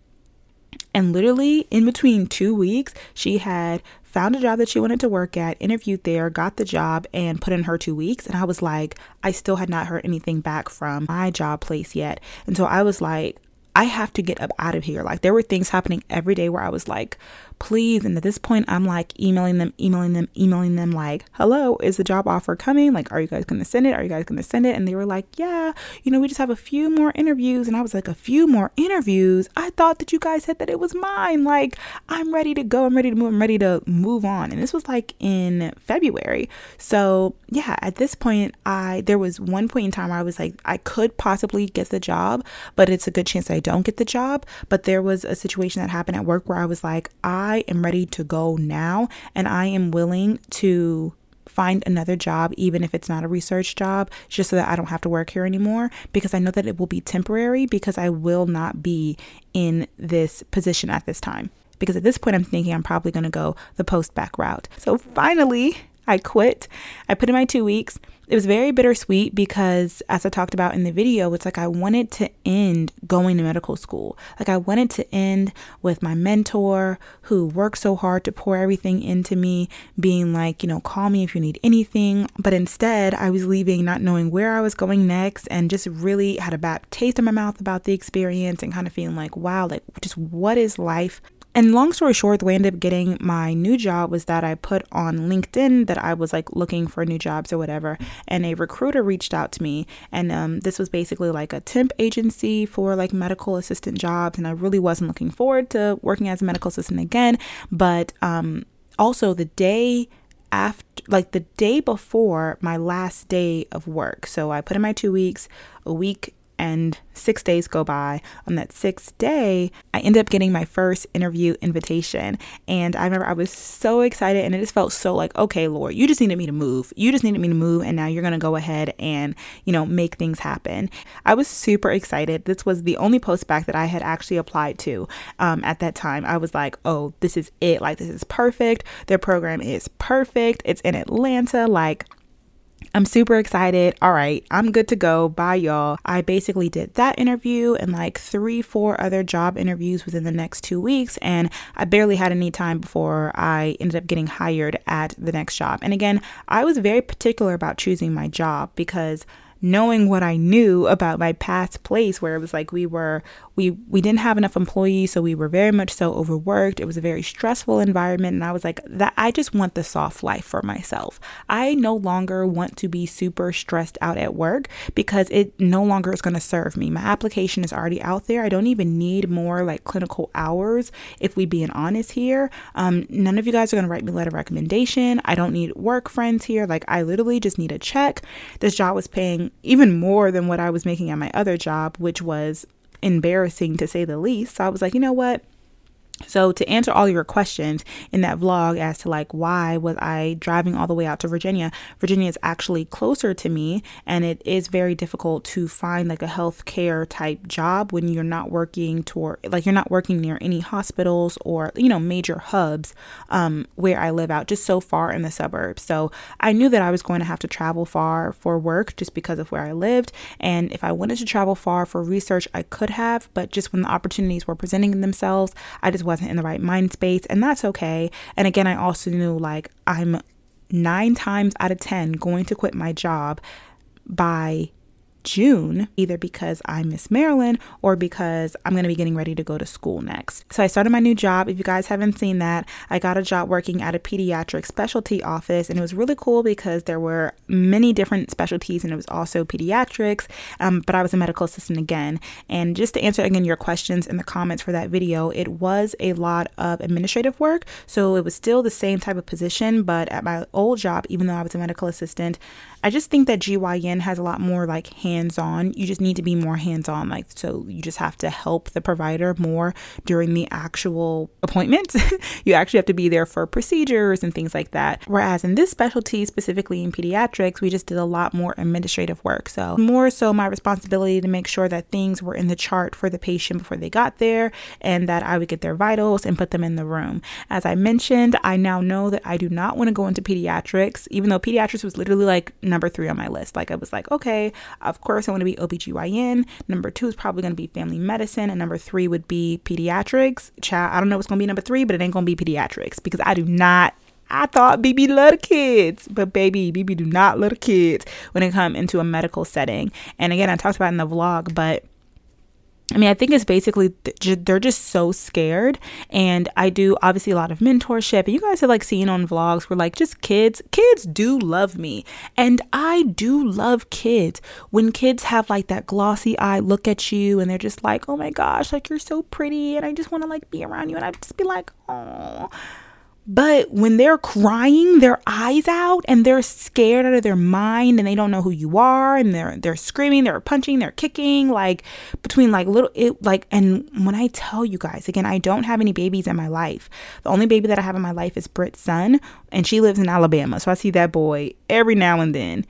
and literally in between two weeks, she had found a job that she wanted to work at, interviewed there, got the job, and put in her two weeks. And I was like, I still had not heard anything back from my job place yet. And so I was like, I have to get up out of here. Like there were things happening every day where I was like, please. And at this point, I'm like emailing them, emailing them, emailing them, like, hello, is the job offer coming? Like, are you guys going to send it? Are you guys going to send it? And they were like, yeah, you know, we just have a few more interviews. And I was like, a few more interviews? I thought that you guys said that it was mine. Like, I'm ready to go. I'm ready to move. I'm ready to move on. And this was like in February. So, yeah, at this point, I, there was one point in time where I was like, I could possibly get the job, but it's a good chance I don't get the job. But there was a situation that happened at work where I was like, I I am ready to go now and I am willing to find another job, even if it's not a research job, just so that I don't have to work here anymore because I know that it will be temporary because I will not be in this position at this time. Because at this point, I'm thinking I'm probably going to go the post bac route. So finally, I quit. I put in my two weeks. It was very bittersweet because, as I talked about in the video, it's like I wanted to end going to medical school. Like, I wanted to end with my mentor who worked so hard to pour everything into me, being like, you know, call me if you need anything. But instead, I was leaving not knowing where I was going next and just really had a bad taste in my mouth about the experience and kind of feeling like, wow, like, just what is life? And long story short, the way I ended up getting my new job was that I put on LinkedIn that I was like looking for new jobs or whatever. And a recruiter reached out to me. And um, this was basically like a temp agency for like medical assistant jobs. And I really wasn't looking forward to working as a medical assistant again. But um, also, the day after like the day before my last day of work. So I put in my 2 weeks, a week and six days go by. On that sixth day, I ended up getting my first interview invitation. And I remember I was so excited and it just felt so like, okay, Lord, you just needed me to move. You just needed me to move. And now you're going to go ahead and, you know, make things happen. I was super excited. This was the only post bac that I had actually applied to um, at that time. I was like, oh, this is it. Like, this is perfect. Their program is perfect. It's in Atlanta. Like, I'm super excited. All right, I'm good to go. Bye, y'all. I basically did that interview and like three, four other job interviews within the next two weeks. And I barely had any time before I ended up getting hired at the next job. And again, I was very particular about choosing my job because knowing what I knew about my past place where it was like we were we we didn't have enough employees so we were very much so overworked. It was a very stressful environment and i was like that i just want the soft life for myself. I no longer want to be super stressed out at work because it no longer is going to serve me. My application is already out there. I don't even need more like clinical hours if we being honest here. Um, none of you guys are going to write me a letter of recommendation. I don't need work friends here. Like i literally just need a check. This job was paying even more than what i was making at my other job which was embarrassing to say the least. So I was like, you know what? So to answer all your questions in that vlog as to like why was I driving all the way out to Virginia? Virginia is actually closer to me and it is very difficult to find like a healthcare type job when you're not working toward like you're not working near any hospitals or you know major hubs um, where I live out just so far in the suburbs. So I knew that I was going to have to travel far for work just because of where I lived and if I wanted to travel far for research I could have, but just when the opportunities were presenting themselves, I just wasn't in the right mind space, and that's okay. And again, I also knew like I'm nine times out of 10 going to quit my job by June, either because I miss Maryland or because I'm going to be getting ready to go to school next. So I started my new job. If you guys haven't seen that, I got a job working at a pediatric specialty office, and it was really cool because there were many different specialties and it was also pediatrics. Um, but I was a medical assistant again. And just to answer again your questions in the comments for that video, it was a lot of administrative work. So it was still the same type of position, but at my old job, even though I was a medical assistant, I just think that GYN has a lot more like hands on. You just need to be more hands on. Like, so you just have to help the provider more during the actual appointments. <laughs> you actually have to be there for procedures and things like that. Whereas in this specialty, specifically in pediatrics, we just did a lot more administrative work. So, more so my responsibility to make sure that things were in the chart for the patient before they got there and that I would get their vitals and put them in the room. As I mentioned, I now know that I do not want to go into pediatrics, even though pediatrics was literally like number three on my list. Like I was like, okay, of course I want to be OBGYN. Number two is probably going to be family medicine. And number three would be pediatrics. Child, I don't know what's going to be number three, but it ain't going to be pediatrics because I do not I thought BB love the kids, but baby, BB do not love kids when it come into a medical setting. And again, I talked about in the vlog, but I mean, I think it's basically they're just so scared. And I do obviously a lot of mentorship. And you guys have like seen on vlogs where like just kids, kids do love me. And I do love kids. When kids have like that glossy eye look at you and they're just like, oh my gosh, like you're so pretty. And I just want to like be around you. And I just be like, oh but when they're crying their eyes out and they're scared out of their mind and they don't know who you are and they're they're screaming, they're punching, they're kicking, like between like little it like and when I tell you guys, again, I don't have any babies in my life. The only baby that I have in my life is Brit's son, and she lives in Alabama. So I see that boy every now and then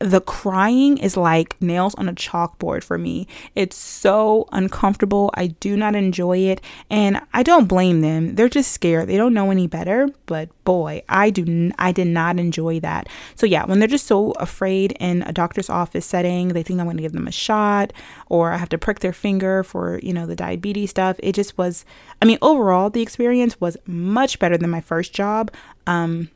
the crying is like nails on a chalkboard for me. It's so uncomfortable. I do not enjoy it, and I don't blame them. They're just scared. They don't know any better, but boy, I do I did not enjoy that. So yeah, when they're just so afraid in a doctor's office setting, they think I'm going to give them a shot or I have to prick their finger for, you know, the diabetes stuff. It just was I mean, overall, the experience was much better than my first job. Um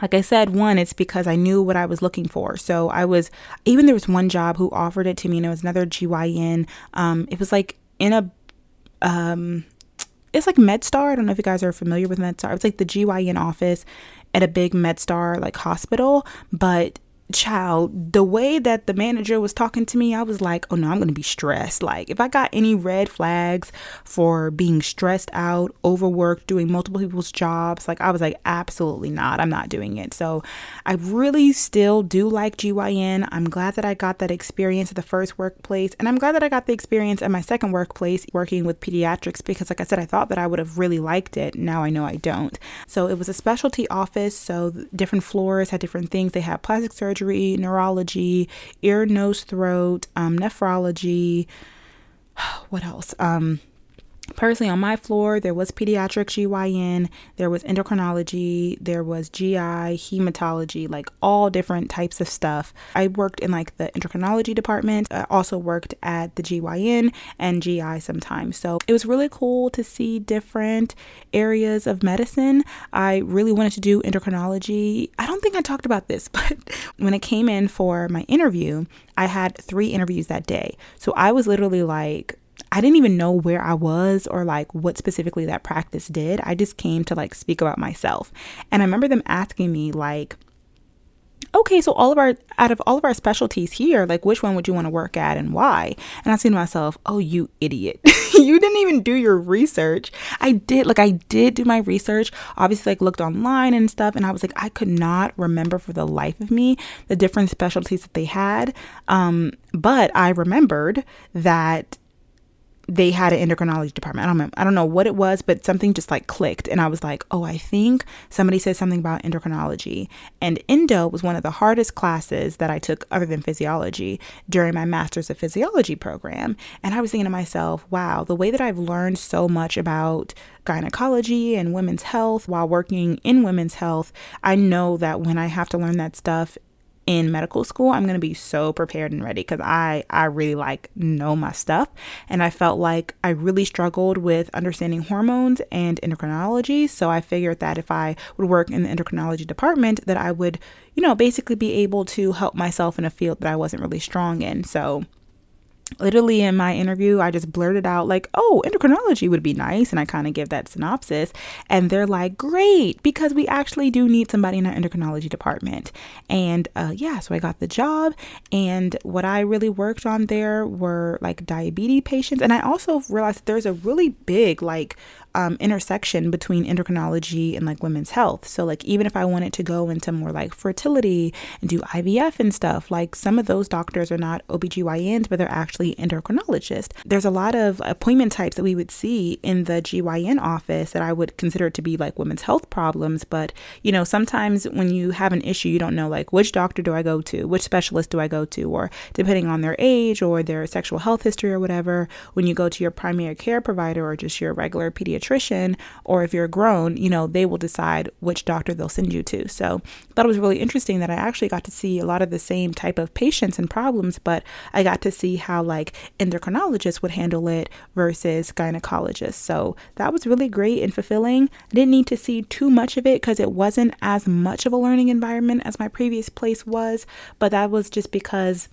like I said, one, it's because I knew what I was looking for. So I was, even there was one job who offered it to me, and it was another GYN. Um, it was like in a, um, it's like MedStar. I don't know if you guys are familiar with MedStar. It's like the GYN office at a big MedStar like hospital, but child, the way that the manager was talking to me, I was like, oh no, I'm going to be stressed. Like, if I got any red flags for being stressed out, overworked, doing multiple people's jobs, like, I was like, absolutely not. I'm not doing it. So, I really still do like GYN. I'm glad that I got that experience at the first workplace. And I'm glad that I got the experience at my second workplace working with pediatrics because, like I said, I thought that I would have really liked it. Now I know I don't. So, it was a specialty office. So, different floors had different things. They had plastic surgery surgery, neurology, ear, nose, throat, um, nephrology. <sighs> What else? Um, Personally, on my floor, there was pediatric GYN, there was endocrinology, there was GI, hematology, like all different types of stuff. I worked in like the endocrinology department. I also worked at the GYN and GI sometimes. So it was really cool to see different areas of medicine. I really wanted to do endocrinology. I don't think I talked about this, <laughs> but when i came in for my interview, I had three interviews that day. So I was literally like, I didn't even know where I was or like what specifically that practice did. I just came to like speak about myself. And I remember them asking me like okay, so all of our out of all of our specialties here, like which one would you want to work at and why? And I see to myself, oh, you idiot. <laughs> you didn't even do your research. I did, like I did do my research, obviously like looked online and stuff, and I was like, I could not remember for the life of me the different specialties that they had. Um, but I remembered that they had an endocrinology department. I don't remember, I don't know what it was, but something just like clicked and I was like, "Oh, I think somebody said something about endocrinology." And endo was one of the hardest classes that I took other than physiology during my master's of physiology program. And I was thinking to myself, "Wow, the way that I've learned so much about gynecology and women's health while working in women's health, I know that when I have to learn that stuff in medical school i'm going to be so prepared and ready because i i really like know my stuff. And i felt like i really struggled with understanding hormones and endocrinology. So i figured that if i would work in the endocrinology department that i would you know basically be able to help myself in a field that i wasn't really strong in. So literally in my interview i just blurted out like oh endocrinology would be nice and i kind of give that synopsis. And they're like great because we actually do need somebody in our endocrinology department. And uh, yeah so i got the job. And what i really worked on there were like diabetes patients. And i also realized there's a really big like um, intersection between endocrinology and like women's health. So, like, even if I wanted to go into more like fertility and do IVF and stuff, like some of those doctors are not OBGYNs, but they're actually endocrinologists. There's a lot of appointment types that we would see in the GYN office that I would consider to be like women's health problems. But, you know, sometimes when you have an issue, you don't know like which doctor do I go to, which specialist do I go to, or depending on their age or their sexual health history or whatever, when you go to your primary care provider or just your regular pediatrician pediatrician or if you're grown, you know, they will decide which doctor they'll send you to. So I thought it was really interesting that I actually got to see a lot of the same type of patients and problems, but I got to see how like endocrinologists would handle it versus gynecologists. So that was really great and fulfilling. I didn't need to see too much of it because it wasn't as much of a learning environment as my previous place was, but that was just because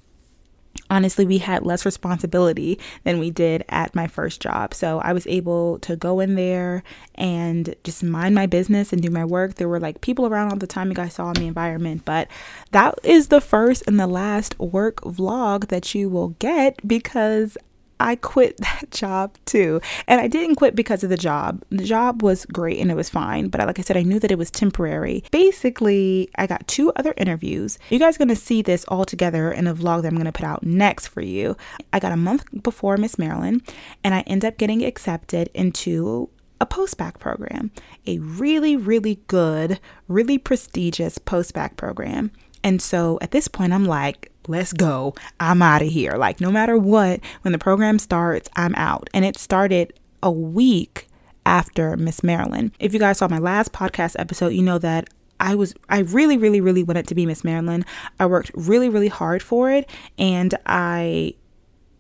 honestly, we had less responsibility than we did at my first job. So I was able to go in there and just mind my business and do my work. There were like people around all the time you guys saw in the environment, but that is the first and the last work vlog that you will get because I quit <laughs> that job too. And I didn't quit because of the job. The job was great and it was fine, but like I said, I knew that it was temporary. Basically, I got two other interviews. You guys are going to see this all together in a vlog that I'm going to put out next for you. I got a month before Miss Maryland and I end up getting accepted into a post-bac program, a really, really good, really prestigious post-bac program. And so at this point, I'm like, let's go. I'm out of here. Like, no matter what, when the program starts, I'm out. And it started a week after Miss Maryland. If you guys saw my last podcast episode, you know that I was I really really really wanted to be Miss Maryland. I worked really really hard for it and I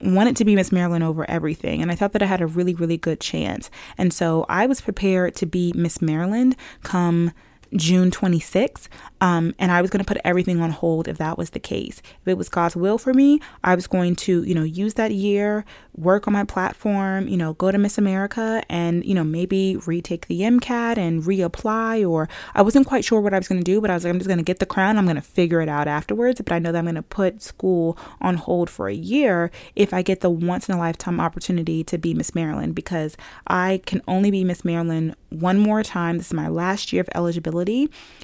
wanted to be Miss Maryland over everything and I thought that I had a really really good chance. And so I was prepared to be Miss Maryland come June 26th. Um, and I was going to put everything on hold if that was the case. If it was God's will for me, I was going to, you know, use that year, work on my platform, you know, go to Miss America and, you know, maybe retake the MCAT and reapply. Or I wasn't quite sure what I was going to do, but I was like, I'm just going to get the crown. I'm going to figure it out afterwards. But I know that I'm going to put school on hold for a year if I get the once in a lifetime opportunity to be Miss Maryland because I can only be Miss Maryland one more time. This is my last year of eligibility.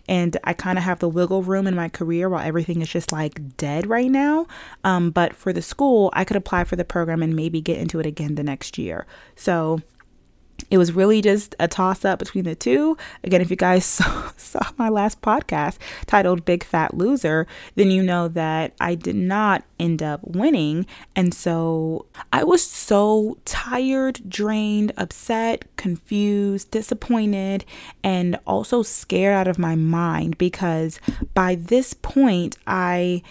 And I kind of have the wiggle room in my career while everything is just like dead right now. Um, but for the school, I could apply for the program and maybe get into it again the next year. So it was really just a toss up between the two. Again, if you guys <laughs> saw, saw, my last podcast titled Big Fat Loser, then you know that I did not end up winning. And so I was so tired, drained, upset, confused, disappointed, and also scared out of my mind because by this point, I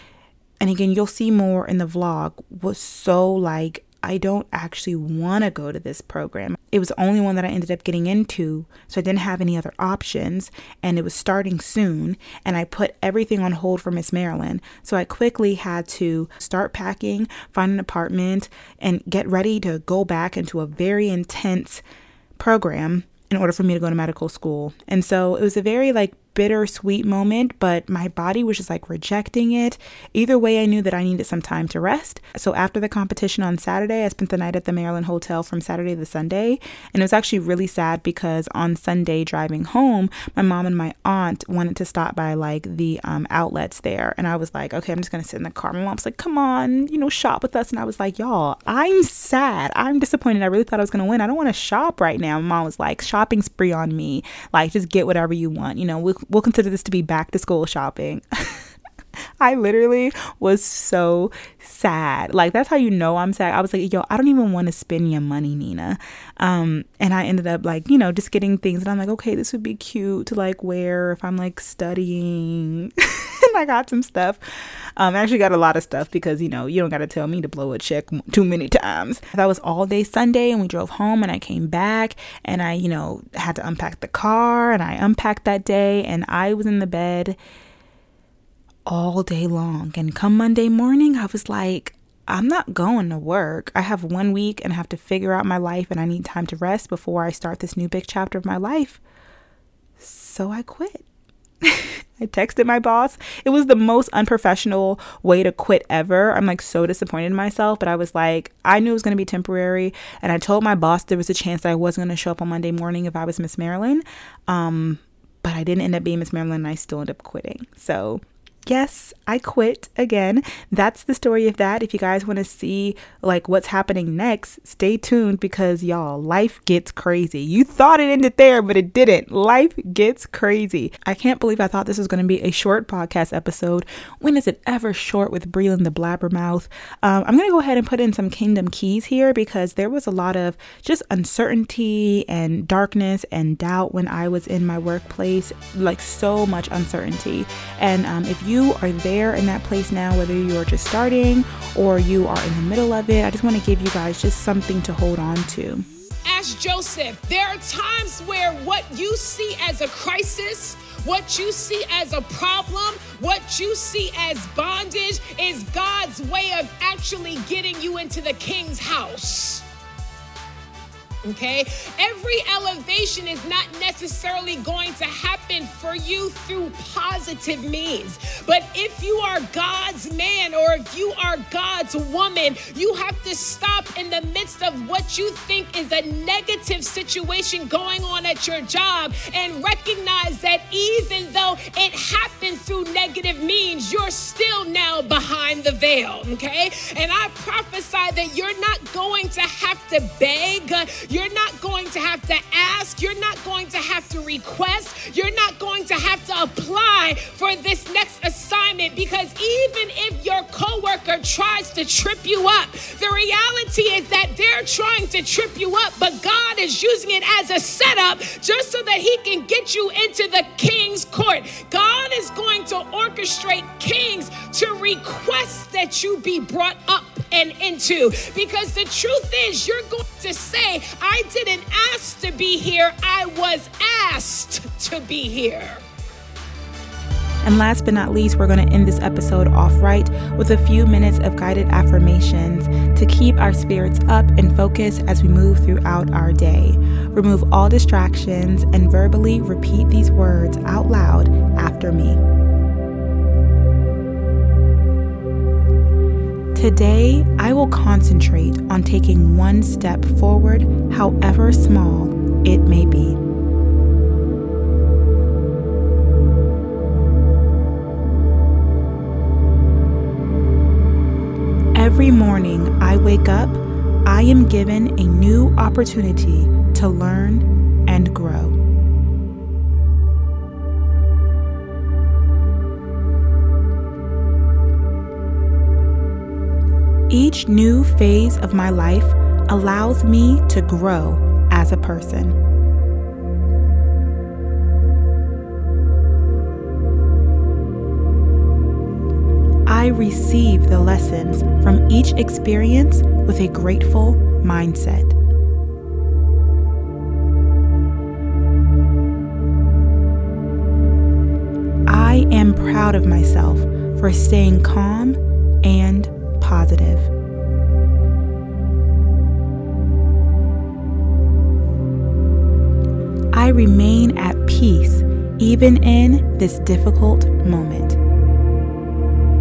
and again, you'll see more in the vlog, was so like I don't actually want to go to this program. It was the only one that I ended up getting into, so I didn't have any other options, and it was starting soon, and I put everything on hold for Miss Maryland. So I quickly had to start packing, find an apartment, and get ready to go back into a very intense program in order for me to go to medical school. And so it was a very like bittersweet moment, but my body was just like rejecting it. Either way, I knew that I needed some time to rest. So after the competition on Saturday, I spent the night at the Maryland Hotel from Saturday to Sunday. And it was actually really sad because on Sunday, driving home, my mom and my aunt wanted to stop by like the um, outlets there. And I was like, okay, I'm just going to sit in the car. My mom's like, come on, you know, shop with us. And I was like, y'all, I'm sad. I'm disappointed. I really thought I was going to win. I don't want to shop right now. My mom was like, shopping spree on me. Like, just get whatever you want. You know, we'll, we'll consider this to be back to school shopping. <laughs> I literally was so sad. Like that's how you know I'm sad. I was like, yo, I don't even want to spend your money, Nina. Um, and I ended up like, you know, just getting things and I'm like, okay, this would be cute to like wear if I'm like studying. <laughs> and I got some stuff. Um, I actually got a lot of stuff because, you know, you don't got to tell me to blow a check too many times. That was all day Sunday and we drove home and I came back and I, you know, had to unpack the car and I unpacked that day and I was in the bed all day long. And come Monday morning, I was like, I'm not going to work. I have one week and I have to figure out my life and I need time to rest before I start this new big chapter of my life. So I quit. <laughs> I texted my boss. It was the most unprofessional way to quit ever. I'm like so disappointed in myself, but I was like, I knew it was going to be temporary. And I told my boss there was a chance that I wasn't going to show up on Monday morning if I was Miss Maryland. Um, but I didn't end up being Miss Maryland and I still ended up quitting. So yes, I quit again. That's the story of that. If you guys want to see like what's happening next, stay tuned because y'all, life gets crazy. You thought it ended there, but it didn't. Life gets crazy. I can't believe I thought this was going to be a short podcast episode. When is it ever short with Brelynn the Blabbermouth? Um, I'm going to go ahead and put in some kingdom keys here because there was a lot of just uncertainty and darkness and doubt when I was in my workplace, like so much uncertainty. And um, if you you are there in that place now, whether you are just starting or you are in the middle of it, I just want to give you guys just something to hold on to. As Joseph, there are times where what you see as a crisis, what you see as a problem, what you see as bondage is God's way of actually getting you into the king's house. Okay? Every elevation is not necessarily going to happen for you through positive means. But if you are God's man or if you are God's woman, you have to stop in the midst of what you think is a negative situation going on at your job and recognize that even though it happened through negative means, you're still now behind the veil. Okay? And I prophesy that you're not going to have to beg. You're not going to have to ask. You're not going to have to request. You're not going to have to apply for this next assignment because even if your coworker tries to trip you up, the reality is that they're trying to trip you up, but God is using it as a setup just so that He can get you into the king's court. God is going to orchestrate kings to request that you be brought up and into because the truth is, you're going to say, I didn't ask to be here, I was asked to be here. And last but not least, we're going to end this episode off right with a few minutes of guided affirmations to keep our spirits up and focused as we move throughout our day. Remove all distractions and verbally repeat these words out loud after me. Today, I will concentrate on taking one step forward, however small it may be. Every morning I wake up, I am given a new opportunity to learn and grow. Each new phase of my life allows me to grow as a person. I receive the lessons from each experience with a grateful mindset. I am proud of myself for staying calm and positive. Remain at peace even in this difficult moment.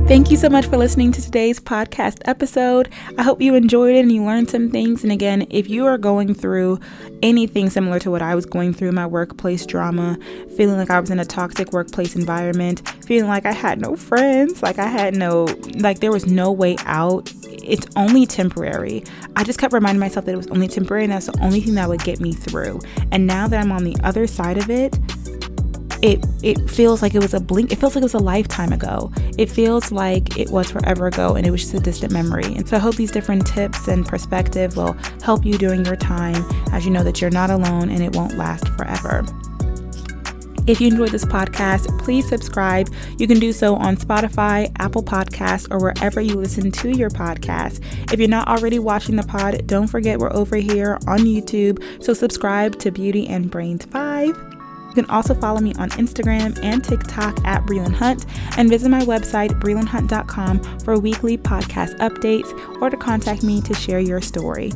Thank you so much for listening to today's podcast episode. I hope you enjoyed it and you learned some things. And again, if you are going through anything similar to what I was going through my workplace drama, feeling like I was in a toxic workplace environment, feeling like I had no friends, like I had no, like there was no way out, it's only temporary. I just kept reminding myself that it was only temporary and that's the only thing that would get me through. And now that I'm on the other side of it, it it feels like it was a blink it feels like it was a lifetime ago it feels like it was forever ago and it was just a distant memory and so i hope these different tips and perspective will help you during your time as you know that you're not alone and it won't last forever if you enjoyed this podcast, please subscribe. You can do so on Spotify, Apple Podcasts, or wherever you listen to your podcast. If you're not already watching the pod, don't forget we're over here on YouTube. So subscribe to Beauty and Brains 5. You can also follow me on Instagram and TikTok at Brelynn Hunt and visit my website, brelynnhunt.com, for weekly podcast updates or to contact me to share your story.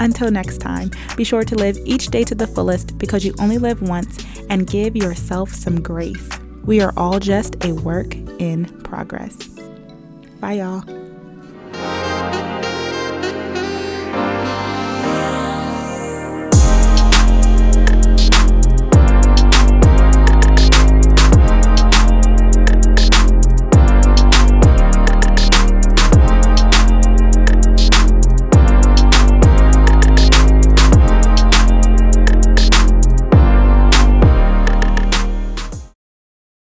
Until next time, be sure to live each day to the fullest because you only live once and give yourself some grace. We are all just a work in progress. Bye, y'all.